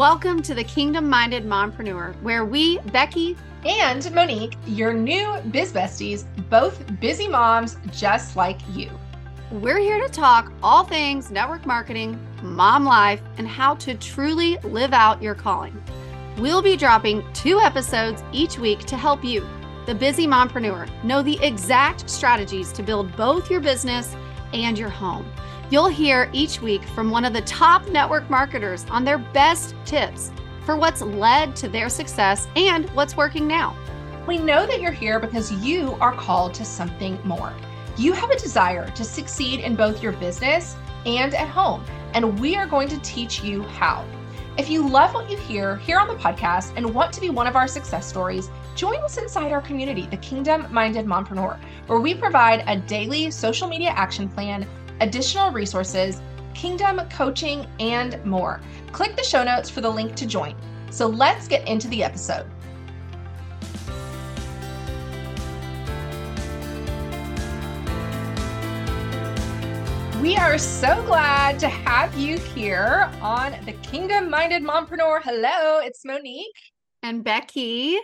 Welcome to the Kingdom Minded Mompreneur, where we, Becky and Monique, your new biz besties, both busy moms just like you. We're here to talk all things network marketing, mom life, and how to truly live out your calling. We'll be dropping two episodes each week to help you, the busy mompreneur, know the exact strategies to build both your business and your home. You'll hear each week from one of the top network marketers on their best tips for what's led to their success and what's working now. We know that you're here because you are called to something more. You have a desire to succeed in both your business and at home, and we are going to teach you how. If you love what you hear here on the podcast and want to be one of our success stories, join us inside our community, the Kingdom Minded Mompreneur, where we provide a daily social media action plan additional resources, kingdom coaching, and more. Click the show notes for the link to join. So let's get into the episode. We are so glad to have you here on the Kingdom Minded Mompreneur. Hello, it's Monique. And Becky.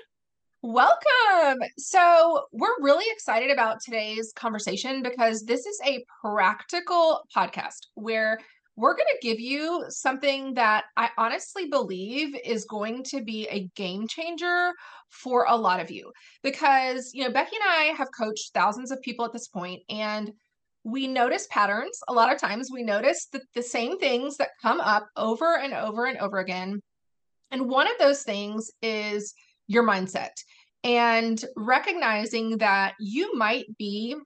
Welcome. So, we're really excited about today's conversation because this is a practical podcast where we're going to give you something that I honestly believe is going to be a game changer for a lot of you. Because, you know, Becky and I have coached thousands of people at this point, and we notice patterns. A lot of times we notice that the same things that come up over and over and over again. And one of those things is your mindset and recognizing that you might be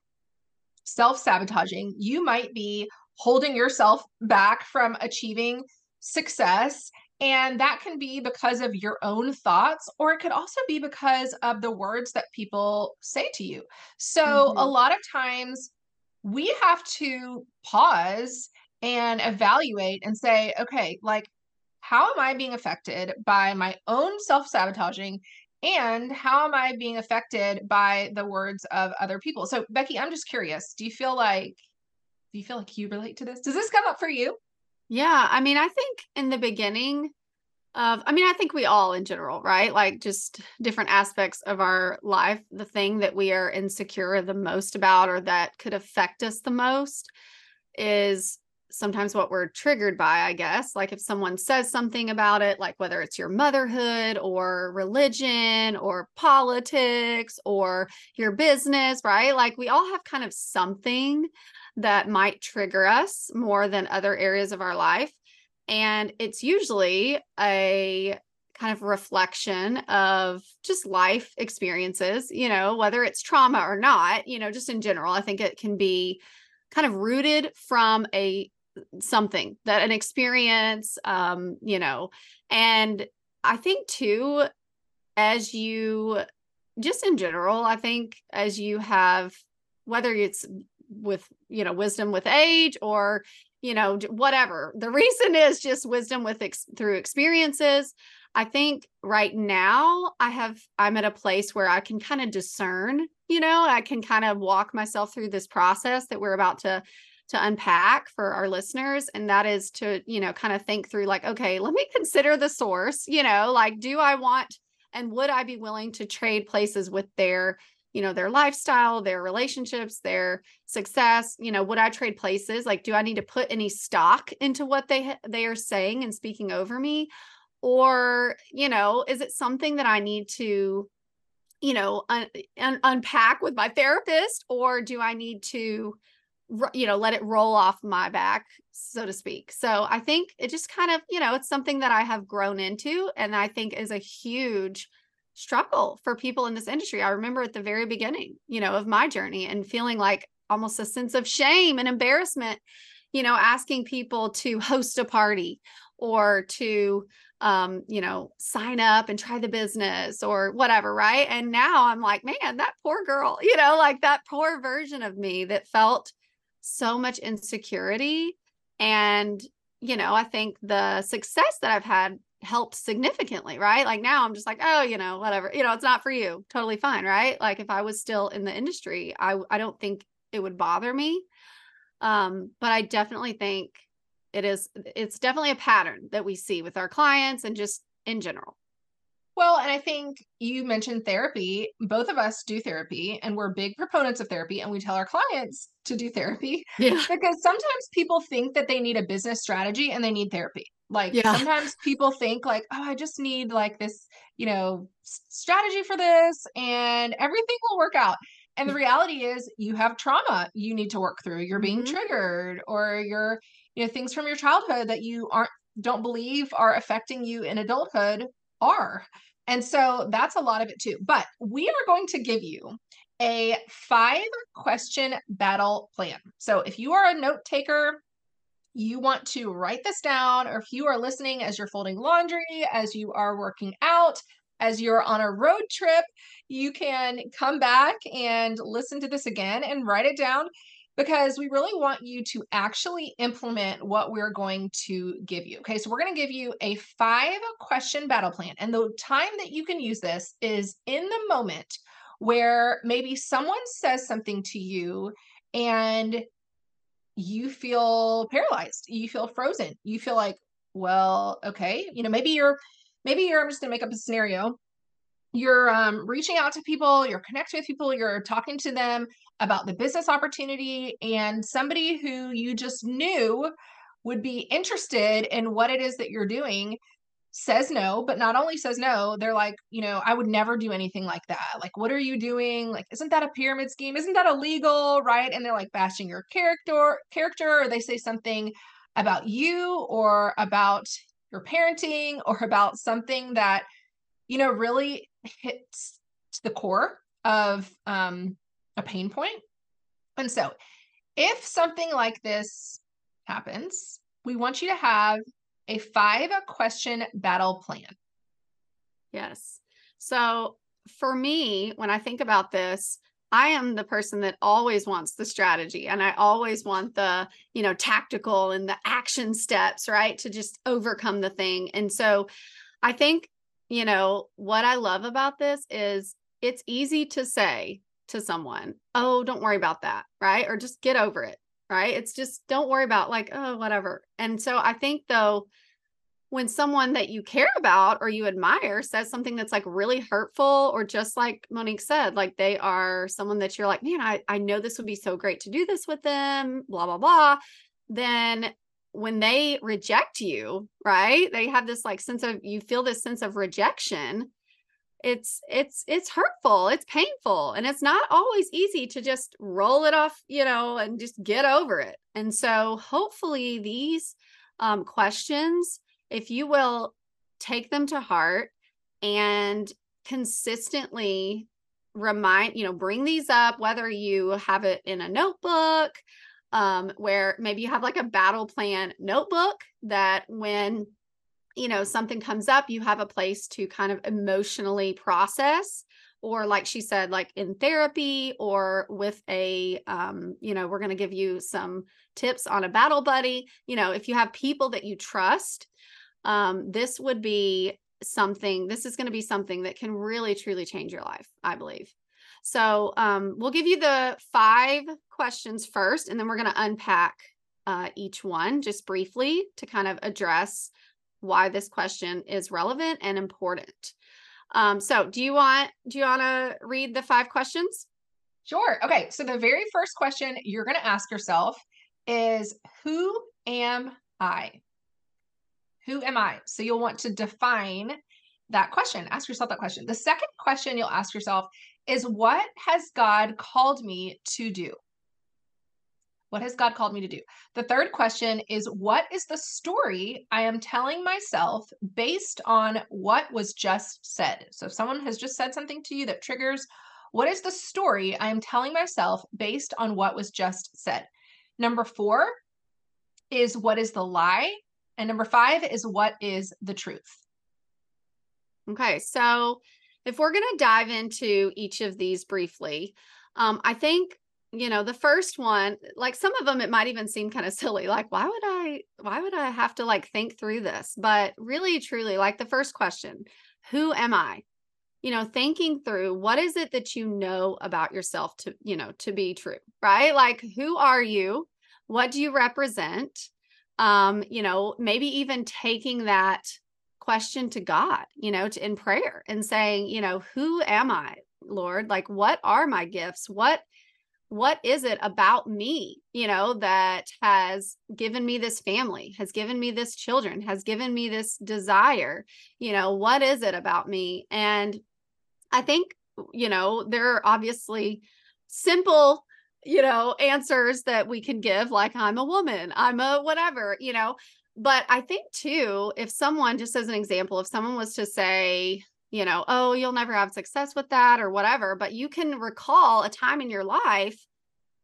self sabotaging, you might be holding yourself back from achieving success. And that can be because of your own thoughts, or it could also be because of the words that people say to you. So, mm-hmm. a lot of times we have to pause and evaluate and say, okay, like, how am I being affected by my own self sabotaging and how am i being affected by the words of other people? So becky i'm just curious do you feel like do you feel like you relate to this? Does this come up for you? Yeah i mean i think in the beginning of i mean i think we all in general right? Like just different aspects of our life the thing that we are insecure the most about or that could affect us the most is sometimes what we're triggered by, I guess. Like if someone says something about it, like whether it's your motherhood or religion or politics or your business, right? Like we all have kind of something that might trigger us more than other areas of our life. And it's usually a kind of reflection of just life experiences, you know, whether it's trauma or not, you know, just in general. I think it can be kind of rooted from a something that an experience um you know and i think too as you just in general i think as you have whether it's with you know wisdom with age or you know whatever the reason is just wisdom with ex- through experiences. I think right now i have i'm at a place where i can kind of discern you know i can kind of walk myself through this process that we're about to to unpack for our listeners and that is to you know kind of think through like okay let me consider the source you know like do i want and would i be willing to trade places with their you know their lifestyle their relationships their success? You know would i trade places? Like do i need to put any stock into what they they are saying and speaking over me? Or you know is it something that i need to you know un- un- unpack with my therapist or do i need to you know let it roll off my back so to speak. So i think it just kind of you know it's something that i have grown into and i think is a huge struggle for people in this industry. I remember at the very beginning you know of my journey and feeling like almost a sense of shame and embarrassment you know asking people to host a party or to um you know sign up and try the business or whatever right? And now i'm like man that poor girl you know like that poor version of me that felt so much insecurity. And, you know, I think the success that I've had helped significantly, right? Like now I'm just like, oh, you know, whatever, you know, it's not for you. Totally fine, right? Like if I was still in the industry, I I don't think it would bother me. Um, but I definitely think it is it's definitely a pattern that we see with our clients and just in general. Well, and I think you mentioned therapy. Both of us do therapy and we're big proponents of therapy and we tell our clients to do therapy. Yeah. Because sometimes people think that they need a business strategy and they need therapy. Like Yeah. sometimes people think like, "Oh, I just need like this, you know, strategy for this and everything will work out." And the reality is you have trauma you need to work through. You're being Mhm. triggered or you're, you know, things from your childhood that you aren't don't believe are affecting you in adulthood are. And so that's a lot of it too. But we are going to give you a five question battle plan. So if you are a note taker, you want to write this down, or if you are listening as you're folding laundry, as you are working out, as you're on a road trip, you can come back and listen to this again and write it down because we really want you to actually implement what we're going to give you. Okay, so we're going to give you a five question battle plan. And the time that you can use this is in the moment where maybe someone says something to you and you feel paralyzed. You feel frozen. You feel like, well, okay, you know, maybe you're maybe you're I'm just gonna make up a scenario. You're um, reaching out to people, you're connecting with people, you're talking to them about the business opportunity, and somebody who you just knew would be interested in what it is that you're doing says no, but not only says no, they're like, you know, I would never do anything like that. Like, what are you doing? Like, isn't that a pyramid scheme? Isn't that illegal? Right. And they're like bashing your character, character, or they say something about you or about your parenting or about something that, you know, really hits to the core of um, a pain point. And so if something like this happens, we want you to have a five question battle plan. Yes. So for me, when I think about this, I am the person that always wants the strategy and I always want the, you know, tactical and the action steps, right? To just overcome the thing. And so I think, you know, what I love about this is it's easy to say to someone, oh, don't worry about that, right? Or just get over it, right? It's just don't worry about like, oh, whatever. And so I think though, when someone that you care about or you admire says something that's like really hurtful or just like Monique said, like they are someone that you're like, man, I, I know this would be so great to do this with them, blah, blah, blah. Then when they reject you, right? They have this like sense of you feel this sense of rejection. It's it's it's hurtful, it's painful, and it's not always easy to just roll it off, you know, and just get over it. And so hopefully these um, questions if you will take them to heart and consistently remind, you know, bring these up, whether you have it in a notebook, um, where maybe you have like a battle plan notebook that when you know something comes up you have a place to kind of emotionally process or like she said like in therapy or with a um you know we're going to give you some tips on a battle buddy you know if you have people that you trust um, this would be something, this is going to be something that can really truly change your life, I believe. So um, we'll give you the five questions first, and then we're going to unpack uh, each one just briefly to kind of address why this question is relevant and important. Um, so do you want do you want to read the five questions? Sure. Okay. So the very first question you're going to ask yourself is Who am I? Who am I? So you'll want to define that question. Ask yourself that question. The second question you'll ask yourself is What has God called me to do? What has God called me to do? The third question is What is the story I am telling myself based on what was just said? So if someone has just said something to you that triggers, what is the story I am telling myself based on what was just said? Number four is What is the lie? And number five is What is the truth? Okay, so if we're going to dive into each of these briefly, um, I think you know the first one like some of them it might even seem kind of silly like why would i why would i have to like think through this? But really truly like the first question who am i? You know thinking through what is it that you know about yourself to you know to be true right? Like who are you? What do you represent? Um, you know, maybe even taking that question to God, you know, to in prayer and saying, you know, who am I, Lord? Like what are my gifts? What what is it about me, you know, that has given me this family, has given me this children, has given me this desire? You know, what is it about me? And I think, you know, there are obviously simple you know answers that we can give like i'm a woman i'm a whatever you know but I think too, if someone, just as an example, if someone was to say, you know, oh, you'll never have success with that or whatever, but you can recall a time in your life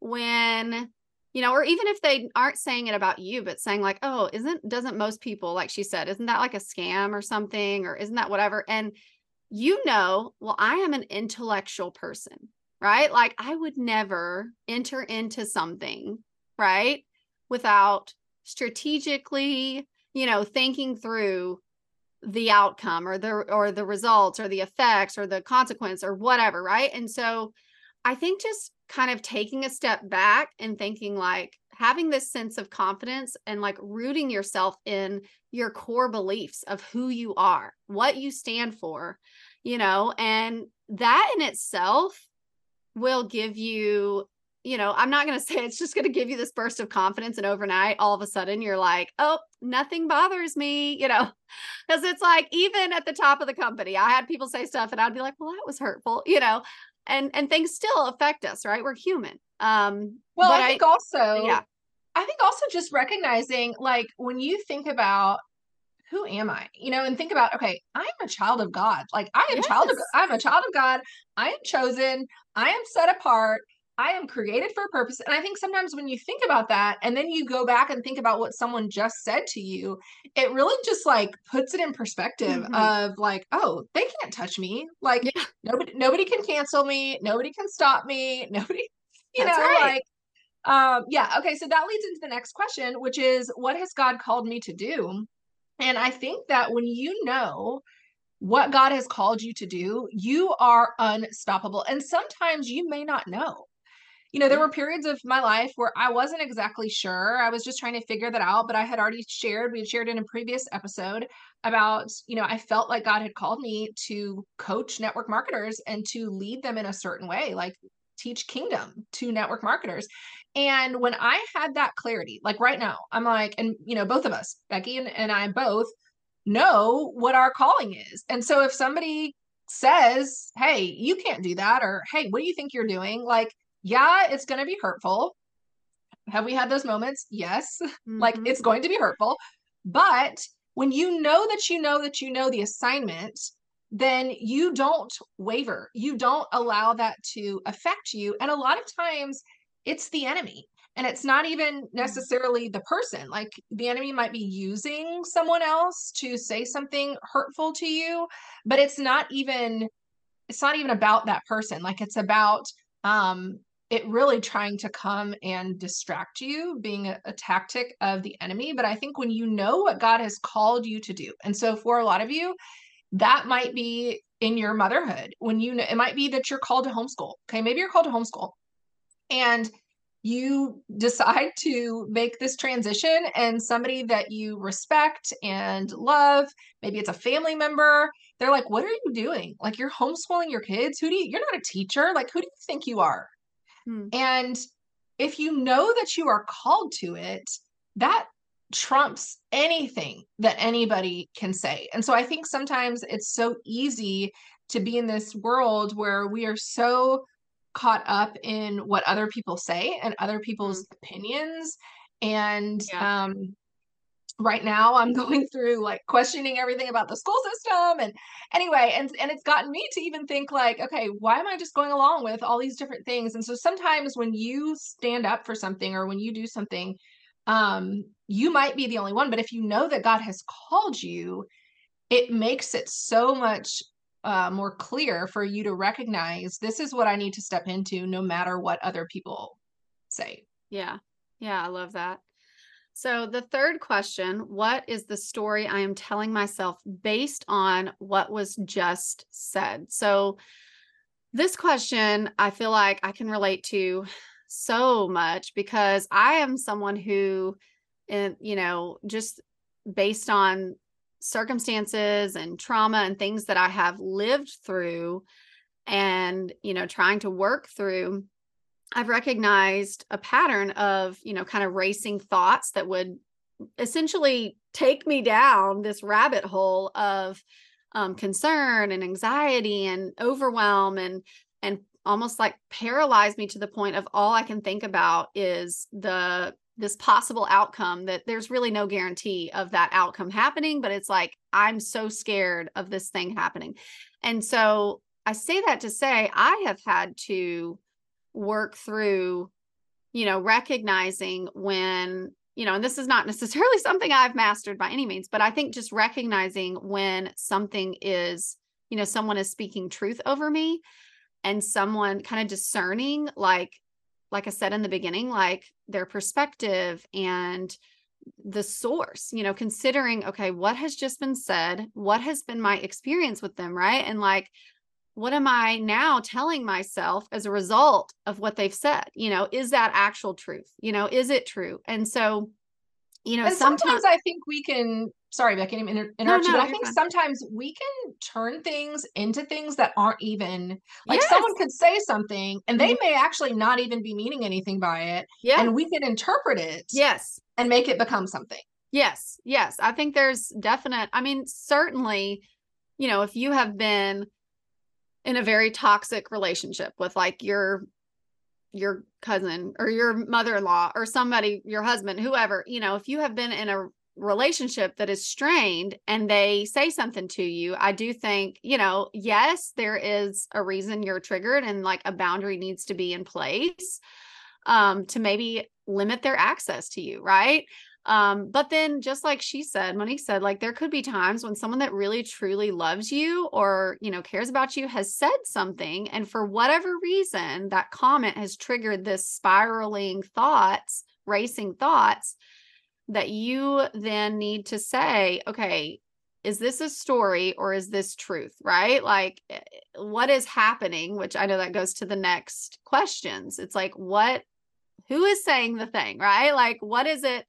when, you know, or even if they aren't saying it about you, but saying like, oh, isn't, doesn't most people, like she said, isn't that like a scam or something, or isn't that whatever? And you know, well, I am an intellectual person, right? Like I would never enter into something, right? Without strategically, you know, thinking through the outcome or the or the results or the effects or the consequence or whatever, right? And so I think just kind of taking a step back and thinking like having this sense of confidence and like rooting yourself in your core beliefs of who you are, what you stand for, you know, and that in itself will give you you know, I'm not going to say it's just going to give you this burst of confidence and overnight all of a sudden you're like, "Oh, nothing bothers me," you know. Cuz it's like even at the top of the company, I had people say stuff and I'd be like, "Well, that was hurtful," you know. And and things still affect us, right? We're human. Um well, I think I, also yeah. I think also just recognizing like when you think about who am I? You know, and think about, okay, I'm a child of God. Like I am yes. child of I'm a child of God. I am chosen. I am set apart. I am created for a purpose. And I think sometimes when you think about that and then you go back and think about what someone just said to you, it really just like puts it in perspective mm-hmm. of like, oh, they can't touch me. Like yeah. nobody nobody can cancel me, nobody can stop me, nobody, you That's know, right. like um yeah, okay, so that leads into the next question, which is what has God called me to do? And I think that when you know what God has called you to do, you are unstoppable. And sometimes you may not know you know, there were periods of my life where I wasn't exactly sure. I was just trying to figure that out, but I had already shared, we had shared in a previous episode about, you know, I felt like God had called me to coach network marketers and to lead them in a certain way, like teach kingdom to network marketers. And when I had that clarity, like right now, I'm like, and, you know, both of us, Becky and, and I both know what our calling is. And so if somebody says, hey, you can't do that, or hey, what do you think you're doing? Like, yeah, it's going to be hurtful. Have we had those moments? Yes. Mm-hmm. like it's going to be hurtful. But when you know that you know that you know the assignment, then you don't waver. You don't allow that to affect you. And a lot of times it's the enemy. And it's not even mm-hmm. necessarily the person. Like the enemy might be using someone else to say something hurtful to you, but it's not even it's not even about that person. Like it's about um it really trying to come and distract you, being a, a, tactic of the enemy. But I think when you know what God has called you to do, and so for a lot of you, that might be in your motherhood. When you know, it might be that you're called to homeschool. Okay, maybe you're called to homeschool, and you decide to make this transition, and somebody that you respect and love, maybe it's a family member. They're like, "What are you doing? Like you're homeschooling your kids? Who do you? You're not a teacher. Like who do you think you are?" Hmm. And if you know that you are called to it, that trumps anything that anybody can say. And so I think sometimes it's so easy to be in this world where we are so caught up in what other people say and other people's mm. opinions and yeah. um right now i'm going through like questioning everything about the school system and anyway and and it's gotten me to even think like okay why am i just going along with all these different things? And so sometimes when you stand up for something or when you do something um you might be the only one but if you know that god has called you it makes it so much uh, more clear for you to recognize this is what i need to step into no matter what other people say. Yeah. Yeah i love that so, the third question What is the story I am telling myself based on what was just said? So, this question I feel like I can relate to so much because I am someone who and you know just based on circumstances and trauma and things that I have lived through and you know trying to work through I've recognized a pattern of you know kind of racing thoughts that would essentially take me down this rabbit hole of um, concern and anxiety and overwhelm and and almost like paralyze me to the point of all I can think about is the this possible outcome that there's really no guarantee of that outcome happening but it's like i'm so scared of this thing happening. And so i say that to say i have had to work through you know recognizing when you know and this is not necessarily something i've mastered by any means but i think just recognizing when something is you know someone is speaking truth over me and someone kind of discerning like like I said in the beginning, like their perspective and the source, you know, considering, okay, what has just been said? What has been my experience with them? Right. And like, what am I now telling myself as a result of what they've said? You know, is that actual truth? You know, is it true? And so, you know, and sometimes, sometimes I think we can sorry, Becky, I'm inter- interrupt no, no, you, but I think fine. sometimes we can turn things into things that aren't even like yes. someone could say something and they mm-hmm. may actually not even be meaning anything by it. Yeah. And we can interpret it. Yes. And make it become something. Yes. Yes. I think there's definite, I mean, certainly, you know, if you have been in a very toxic relationship with like your your cousin or your mother-in-law or somebody your husband whoever you know if you have been in a relationship that is strained and they say something to you, I do think, you know, yes, there is a reason you're triggered and like a boundary needs to be in place um to maybe limit their access to you, right? Um, but then just like she said, Monique said, like there could be times when someone that really truly loves you or, you know, cares about you has said something. And for whatever reason, that comment has triggered this spiraling thoughts, racing thoughts that you then need to say, okay, is this a story or is this truth? Right? Like, eh, what is happening? Which I know that goes to the next questions. It's like, what, who is saying the thing? Right? Like, what is it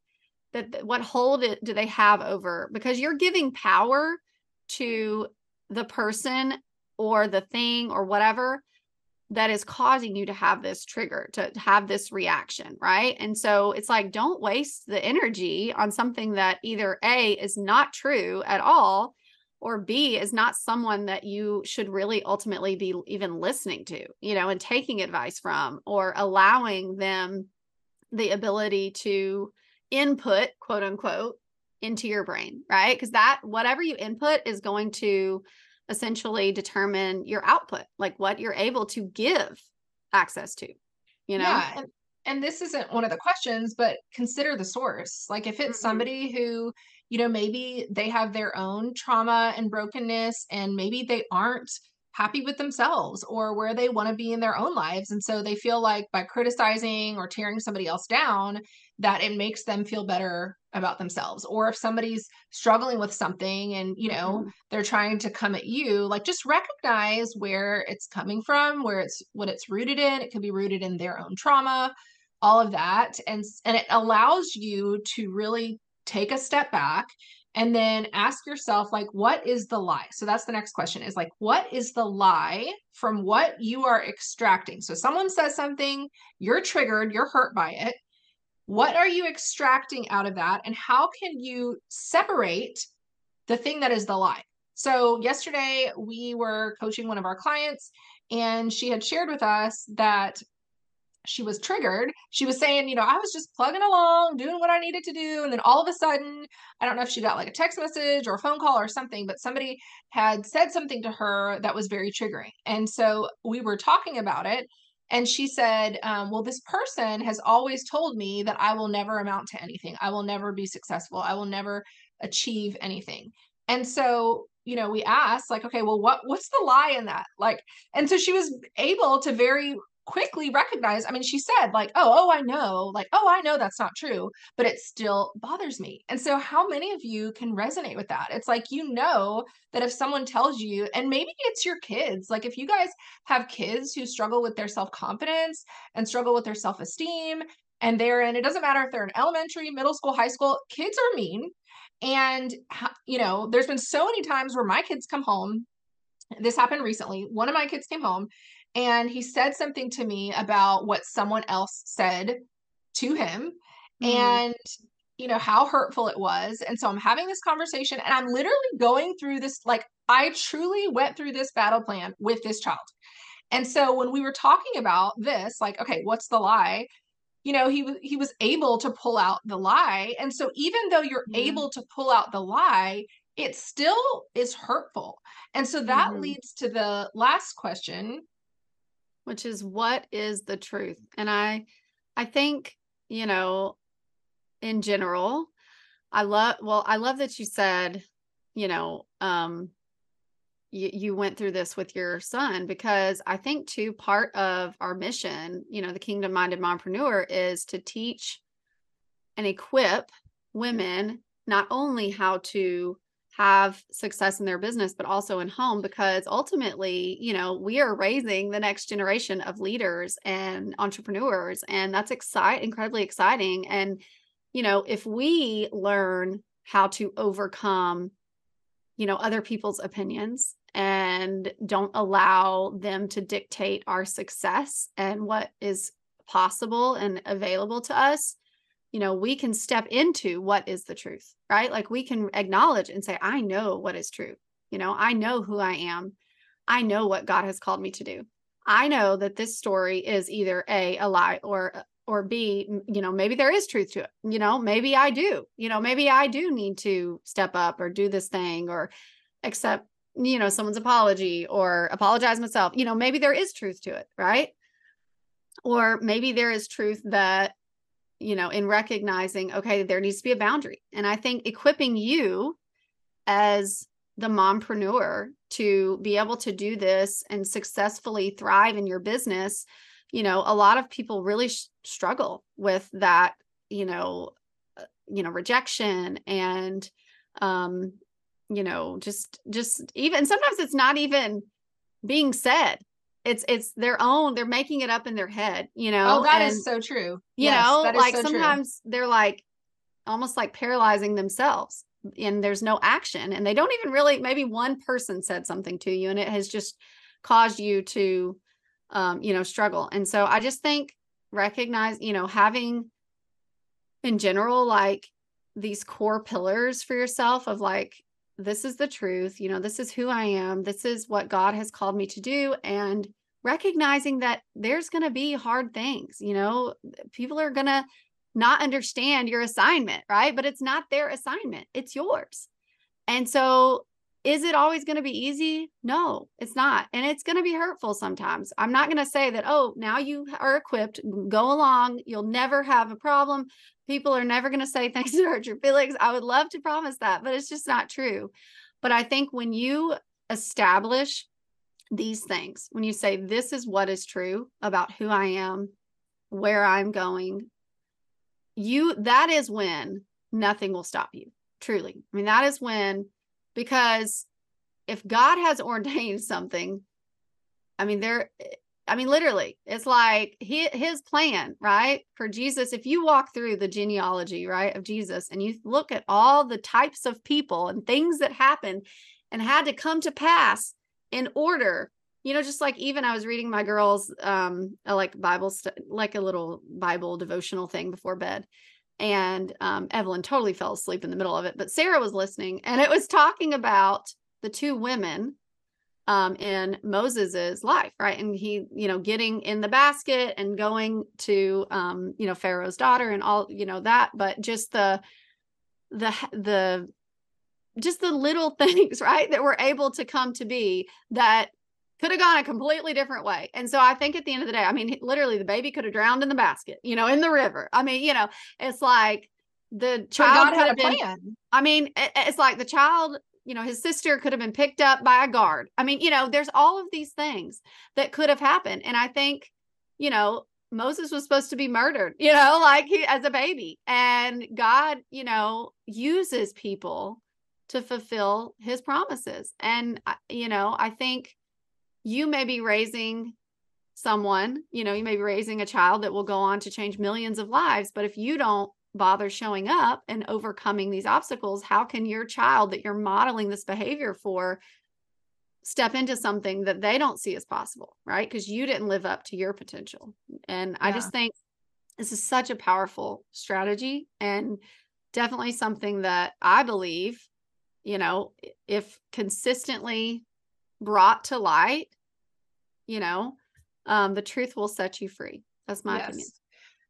that, what hold it do they have over? Because you're giving power to the person or the thing or whatever that is causing you to have this trigger, to have this reaction, right? And so it's like, don't waste the energy on something that either A is not true at all, or B is not someone that you should really ultimately be even listening to, you know, and taking advice from, or allowing them the ability to input, quote unquote, into your brain, right? Because that, whatever you input is going to essentially determine your output, like what you're able to give access to, you know? Yeah. And, and this isn't one of the questions, but consider the source. Like if it's mm-hmm. somebody who, you know, maybe they have their own trauma and brokenness and maybe they aren't happy with themselves or where they want to be in their own lives. And so they feel like by criticizing or tearing somebody else down, that it makes them feel better about themselves. Or if somebody's struggling with something and, you know, mm-hmm. they're trying to come at you, like just recognize where it's coming from, where it's what it's rooted in. It could be rooted in their own trauma, all of that. And and it allows you to really take a step back and then ask yourself like what is the lie so that's the next question is like what is the lie from what you are extracting so someone says something you're triggered you're hurt by it what are you extracting out of that and how can you separate the thing that is the lie so yesterday we were coaching one of our clients and she had shared with us that she was triggered. She was saying, you know, I was just plugging along, doing what I needed to do. And then all of a sudden, I don't know if she got like a text message or a phone call or something, but somebody had said something to her that was very triggering. And so we were talking about it. And she said, um, Well, this person has always told me that I will never amount to anything. I will never be successful. I will never achieve anything. And so you know we asked like okay well what what's the lie in that like and so she was able to very quickly recognize i mean she said like oh oh i know like oh i know that's not true but it still bothers me and so how many of you can resonate with that it's like you know that if someone tells you and maybe it's your kids like if you guys have kids who struggle with their self-confidence and struggle with their self-esteem and they're in, it doesn't matter if they're in elementary, middle school, high school, kids are mean. And, you know, there's been so many times where my kids come home. This happened recently. One of my kids came home and he said something to me about what someone else said to him. Mm. And you know how hurtful it was and so i'm having this conversation and i'm literally going through this like i truly went through this battle plan with this child and so when we were talking about this like okay what's the lie you know he was he was able to pull out the lie and so even though you're mm-hmm. able to pull out the lie it still is hurtful and so that mm-hmm. leads to the last question which is what is the truth? And i i think you know in general i love well i love that you said you know um you, you went through this with your son because I think too part of our mission, you know, the kingdom minded mompreneur is to teach and equip women not only how to have success in their business but also in home because ultimately you know we are raising the next generation of leaders and entrepreneurs and that's excite incredibly exciting. And you know if we learn how to overcome you know other people's opinions and don't allow them to dictate our success and what is possible and available to us you know we can step into what is the truth right? Like we can acknowledge and say i know what is true. You know i know who i am. I know what god has called me to do. I know that this story is either a a lie or or b you know maybe there is truth to it. You know maybe i do. You know maybe i do need to step up or do this thing or accept you know someone's apology or apologize myself. You know maybe there is truth to it right? Or maybe there is truth that you know in recognizing okay there needs to be a boundary. And i think equipping you as the mompreneur to be able to do this and successfully thrive in your business you know a lot of people really sh- struggle with that you know uh, you know rejection and um you know just just even sometimes it's not even being said it's it's their own they're making it up in their head you know oh that and, is so true you yes, know like so sometimes true. they're like almost like paralyzing themselves and there's no action and they don't even really maybe one person said something to you and it has just caused you to um you know struggle and so i just think recognize you know having in general like these core pillars for yourself of like this is the truth. You know, this is who I am. This is what God has called me to do. And recognizing that there's going to be hard things, you know, people are going to not understand your assignment, right? But it's not their assignment, it's yours. And so, is it always going to be easy? No, it's not. And it's going to be hurtful sometimes. I'm not going to say that, oh, now you are equipped, go along, you'll never have a problem people are never going to say thanks to hurt your feelings. I would love to promise that, but it's just not true. But I think when you establish these things, when you say, this is what is true about who I am, where I'm going, you, that is when nothing will stop you. Truly. I mean, that is when, because if God has ordained something, I mean, there, eh, I mean, literally, it's like his, plan, right? For Jesus, if you walk through the genealogy, right, of Jesus and you look at all the types of people and things that happened and had to come to pass in order, you know, just like even I was reading my girls, um, a, like Bible, st- like a little Bible devotional thing before bed. And um, Evelyn totally fell asleep in the middle of it, but Sarah was listening and it was talking about the two women um, in Moses's life, right? And he, you know, getting in the basket and going to, um, you know, Pharaoh's daughter and all, you know, that, but just the, the, the, just the little things, right, that were able to come to be that could have gone a completely different way. And so I think at the end of the day, I mean, literally the baby could have drowned in the basket, you know, in the river. I mean, you know, it's like the child had a been, plan. I mean, it's like the child you know his sister could have been picked up by a guard. I mean you know there's all of these things that could have happened. And i think you know moses was supposed to be murdered you know like he, as a baby. And god you know uses people to fulfill his promises. And uh, you know i think you may be raising someone, you know, you may be raising a child that will go on to change millions of lives, but if you don't bother showing up and overcoming these obstacles, how can your child that you're modeling this behavior for step into something that they don't see as possible, right? Because you didn't live up to your potential. And yeah. I just think this is such a powerful strategy and definitely something that I believe, you know, if consistently brought to light, you know, um, the truth will set you free. That's my yes. opinion.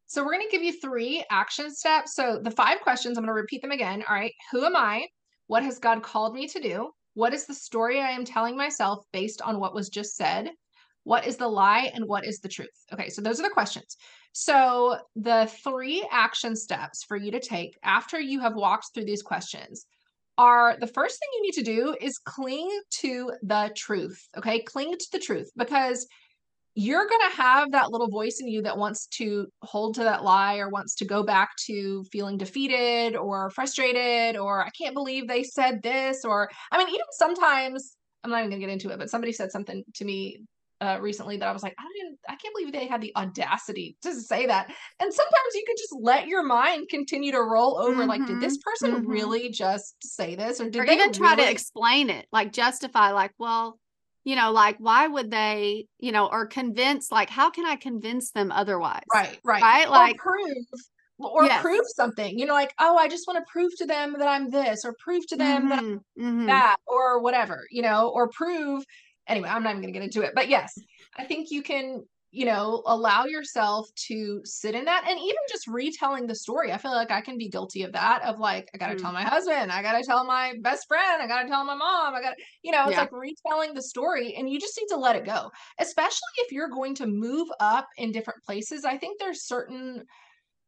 So we're going to give you three action steps. So the five questions, I'm going to repeat them again. All right. Who am I? What has God called me to do? What is the story I am telling myself based on what was just said? What is the lie and what is the truth? Okay, so those are the questions. So, the three action steps for you to take after you have walked through these questions are the first thing you need to do is cling to the truth. Okay, cling to the truth because you're going to have that little voice in you that wants to hold to that lie or wants to go back to feeling defeated or frustrated or I can't believe they said this or I mean even sometimes I'm not even going to get into it but somebody said something to me uh, recently that I was like I don't I can't believe they had the audacity to say that and sometimes you can just let your mind continue to roll over mm-hmm, like did this mm-hmm, person mm-hmm. really just say this or did or they even try to explain it like justify like well you know like why would they you know or convince like how can i convince them otherwise right right right like or prove or yes. prove something you know like oh i just want to prove to them that i'm this or prove to them mm-hmm, that mm-hmm. that or whatever you know or prove anyway i'm not even going to get into it but yes i think you can you know, allow yourself to sit in that and even just retelling the story. I feel like I can be guilty of that of like, I got to mm. tell my husband, I got to tell my best friend, I got to tell my mom, I got to, you know, it's yeah. like retelling the story and you just need to let it go, especially if you're going to move up in different places. I think there's certain,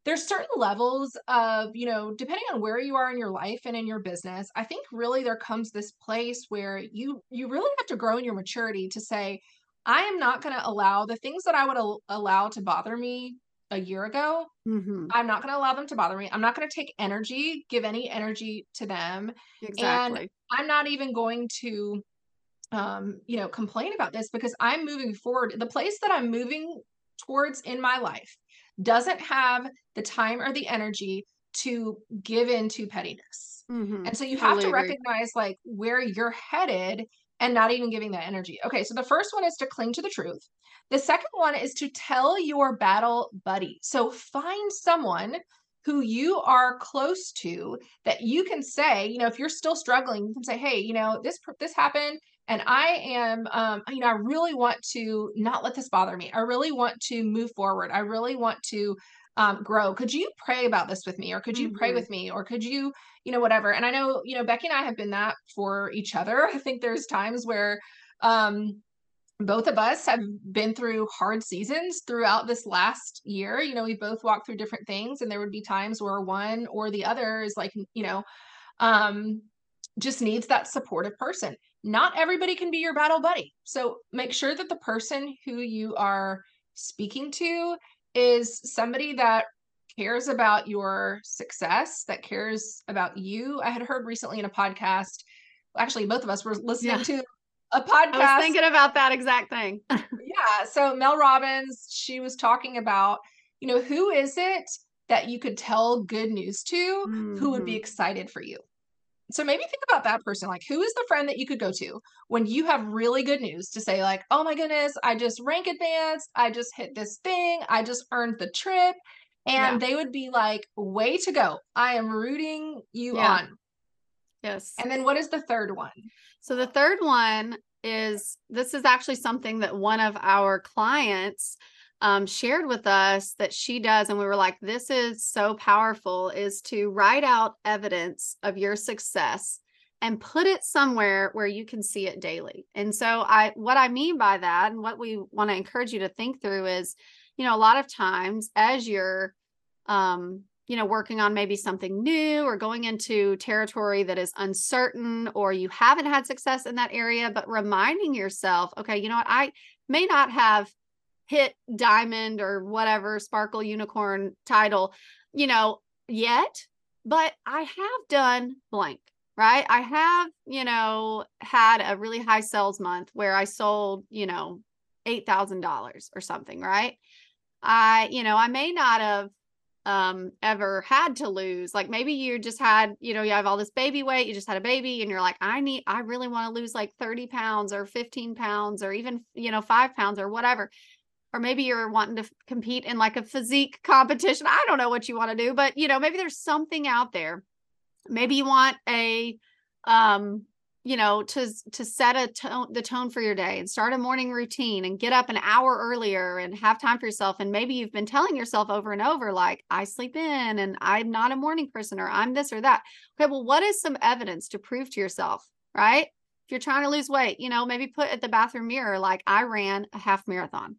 there's certain levels of you know depending on where you are in your life and in your business i think really there comes this place where you you really have to grow in your maturity to say I am not going to allow the things that I would al- allow to bother me a year ago. Mm-hmm. I'm not going to allow them to bother me. I'm not going to take energy, give any energy to them. Exactly. And I'm not even going to, um, you know, complain about this because I'm moving forward. The place that I'm moving towards in my life doesn't have the time or the energy to give into pettiness. Mm-hmm. And so you totally have to agree. recognize like where you're headed and not even giving that energy. Okay, so the first one is to cling to the truth. The second one is to tell your battle buddy. So find someone who you are close to that you can say, you know, if you're still struggling, you can say, "Hey, you know, this this happened and I am um you know, I really want to not let this bother me. I really want to move forward. I really want to um, grow. Could you pray about this with me? Or could you mm-hmm. pray with me? Or could you, you know, whatever. And I know, you know, Becky and I have been that for each other. I think there's times where um both of us have been through hard seasons throughout this last year. You know, we both walked through different things, and there would be times where one or the other is like, you know, um, just needs that supportive person. Not everybody can be your battle buddy. So make sure that the person who you are speaking to is somebody that cares about your success, that cares about you. I had heard recently in a podcast, actually, both of us were listening yeah. to a podcast. I was thinking about that exact thing. yeah. So Mel Robbins, she was talking about, you know, who is it that you could tell good news to mm-hmm. who would be mm-hmm. excited for you? So maybe think about that person. Like, who is the friend that you could go to when you have really good news to say, like, oh my goodness, I just rank advanced. I just hit this thing. I just earned the trip. And yeah. they would be like, way to go. I am rooting you yeah. on. Yes. And then what is the third one? So the third one is this is actually something that one of our clients um, shared with us that she does, and we were like, this is so powerful, is to write out evidence of your success and put it somewhere where you can see it daily. And so I what I mean by that and what we want to encourage you to think through is, you know, a lot of times as you're um, you know, working on maybe something new or going into territory that is uncertain or you haven't had success in that area, but reminding yourself, okay, you know what, I may not have hit diamond or whatever sparkle unicorn title, you know, yet, but I have done blank, right? I have, you know, had a really high sales month where I sold, you know, $8,000 or something, right? I, you know, I may not have um ever had to lose like maybe you just had you know you have all this baby weight you just had a baby and you're like i need i really want to lose like 30 pounds or 15 pounds or even you know five pounds or whatever or maybe you're wanting to compete in like a physique competition. I don't know what you want to do but you know maybe there's something out there. Maybe you want a um you know to to set a tone the tone for your day and start a morning routine and get up an hour earlier and have time for yourself. And maybe you've been telling yourself over and over like i sleep in and i'm not a morning person or i'm this or that. Okay well what is some evidence to prove to yourself right? If you're trying to lose weight you know maybe put at the bathroom mirror like i ran a half marathon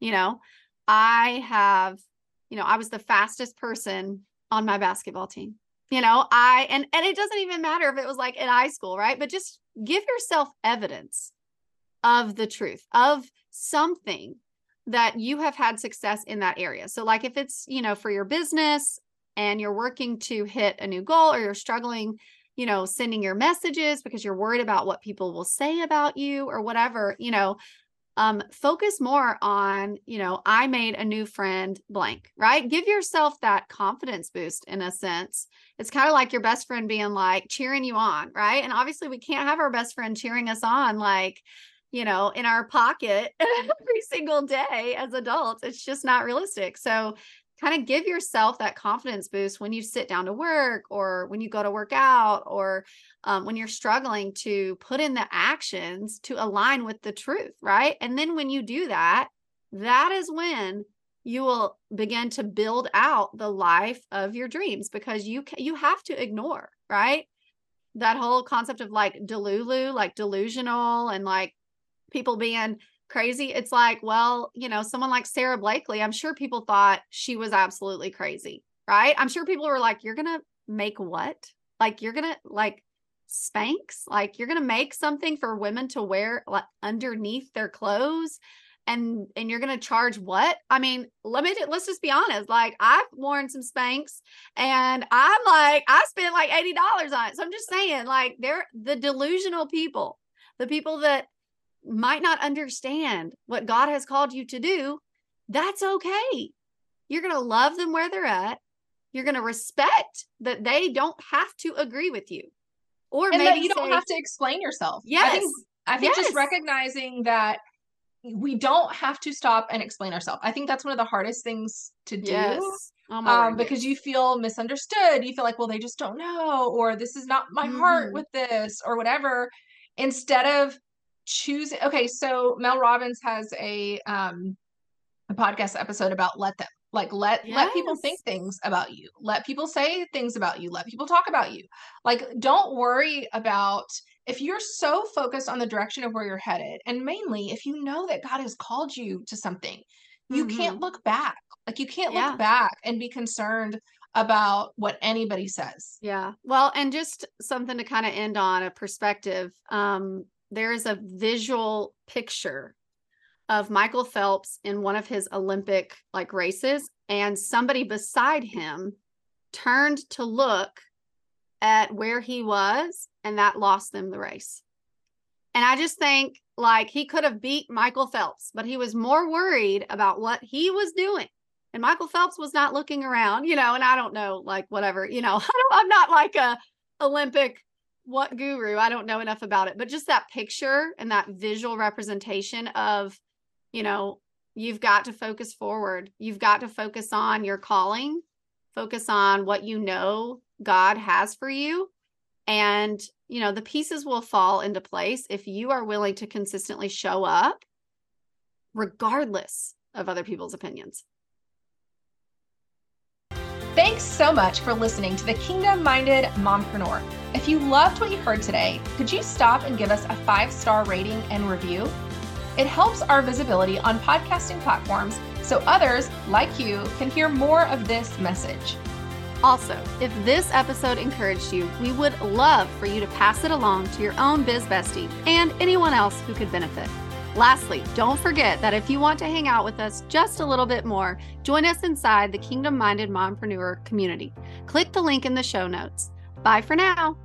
you know? I have you know i was the fastest person on my basketball team you know? I and and it doesn't even matter if it was like in high school right? But just give yourself evidence of the truth of something that you have had success in that area. So like if it's you know for your business and you're working to hit a new goal or you're struggling you know sending your messages because you're worried about what people will say about you or whatever you know um, focus more on, you know, I made a new friend blank, right? Give yourself that confidence boost in a sense. It's kind of like your best friend being like cheering you on, right? And obviously, we can't have our best friend cheering us on like, you know, in our pocket every single day as adults. It's just not realistic. So, kind of give yourself that confidence boost when you sit down to work or when you go to work out or um, when you're struggling to put in the actions to align with the truth right? And then when you do that that is when you will begin to build out the life of your dreams because you you have to ignore right? That whole concept of like delulu like delusional and like people being crazy. It's like, well, you know, someone like Sara Blakely, I'm sure people thought she was absolutely crazy, right? I'm sure people were like, you're going to make what? Like, you're going to like Spanx? Like, you're going to make something for women to wear like, underneath their clothes? And, and you're going to charge what? I mean, let me let's just be honest. Like I've worn some Spanx and I'm like I spent like $80 on it. So I'm just saying like they're the delusional people, the people that might not understand what God has called you to do, that's okay. You're going to love them where they're at. You're going to respect that they don't have to agree with you. Or and maybe you say, don't have to explain yourself. Yes. I think, I think yes. just recognizing that we don't have to stop and explain ourselves. I think that's one of the hardest things to do. Yes. Oh um, because you feel misunderstood. You feel like, well, they just don't know, or this is not my mm-hmm. heart with this, or whatever. Instead of choosing okay so mel robbins has a um a podcast episode about let them like let yes. let people think things about you let people say things about you let people talk about you like don't worry about if you're so focused on the direction of where you're headed and mainly if you know that god has called you to something you mm-hmm. can't look back like you can't yeah. look back and be concerned about what anybody says yeah well and just something to kind of end on a perspective um there is a visual picture of Michael Phelps in one of his Olympic like races and somebody beside him turned to look at where he was and that lost them the race. And I just think like he could have beat Michael Phelps, but he was more worried about what he was doing. And Michael Phelps was not looking around, you know, and I don't know, like whatever, you know, I'm not like a Olympic what guru i don't know enough about it but just that picture and that visual representation of you know you've got to focus forward. You've got to focus on your calling focus on what you know god has for you and you know the pieces will fall into place if you are willing to consistently show up regardless of other people's opinions Thanks so much for listening to the Kingdom Minded Mompreneur. If you loved what you heard today, could you stop and give us a five star rating and review? It helps our visibility on podcasting platforms so others, like you, can hear more of this message. Also, if this episode encouraged you, we would love for you to pass it along to your own biz bestie and anyone else who could benefit. Lastly, don't forget that if you want to hang out with us just a little bit more, join us inside the Kingdom Minded Mompreneur community. Click the link in the show notes. Bye for now.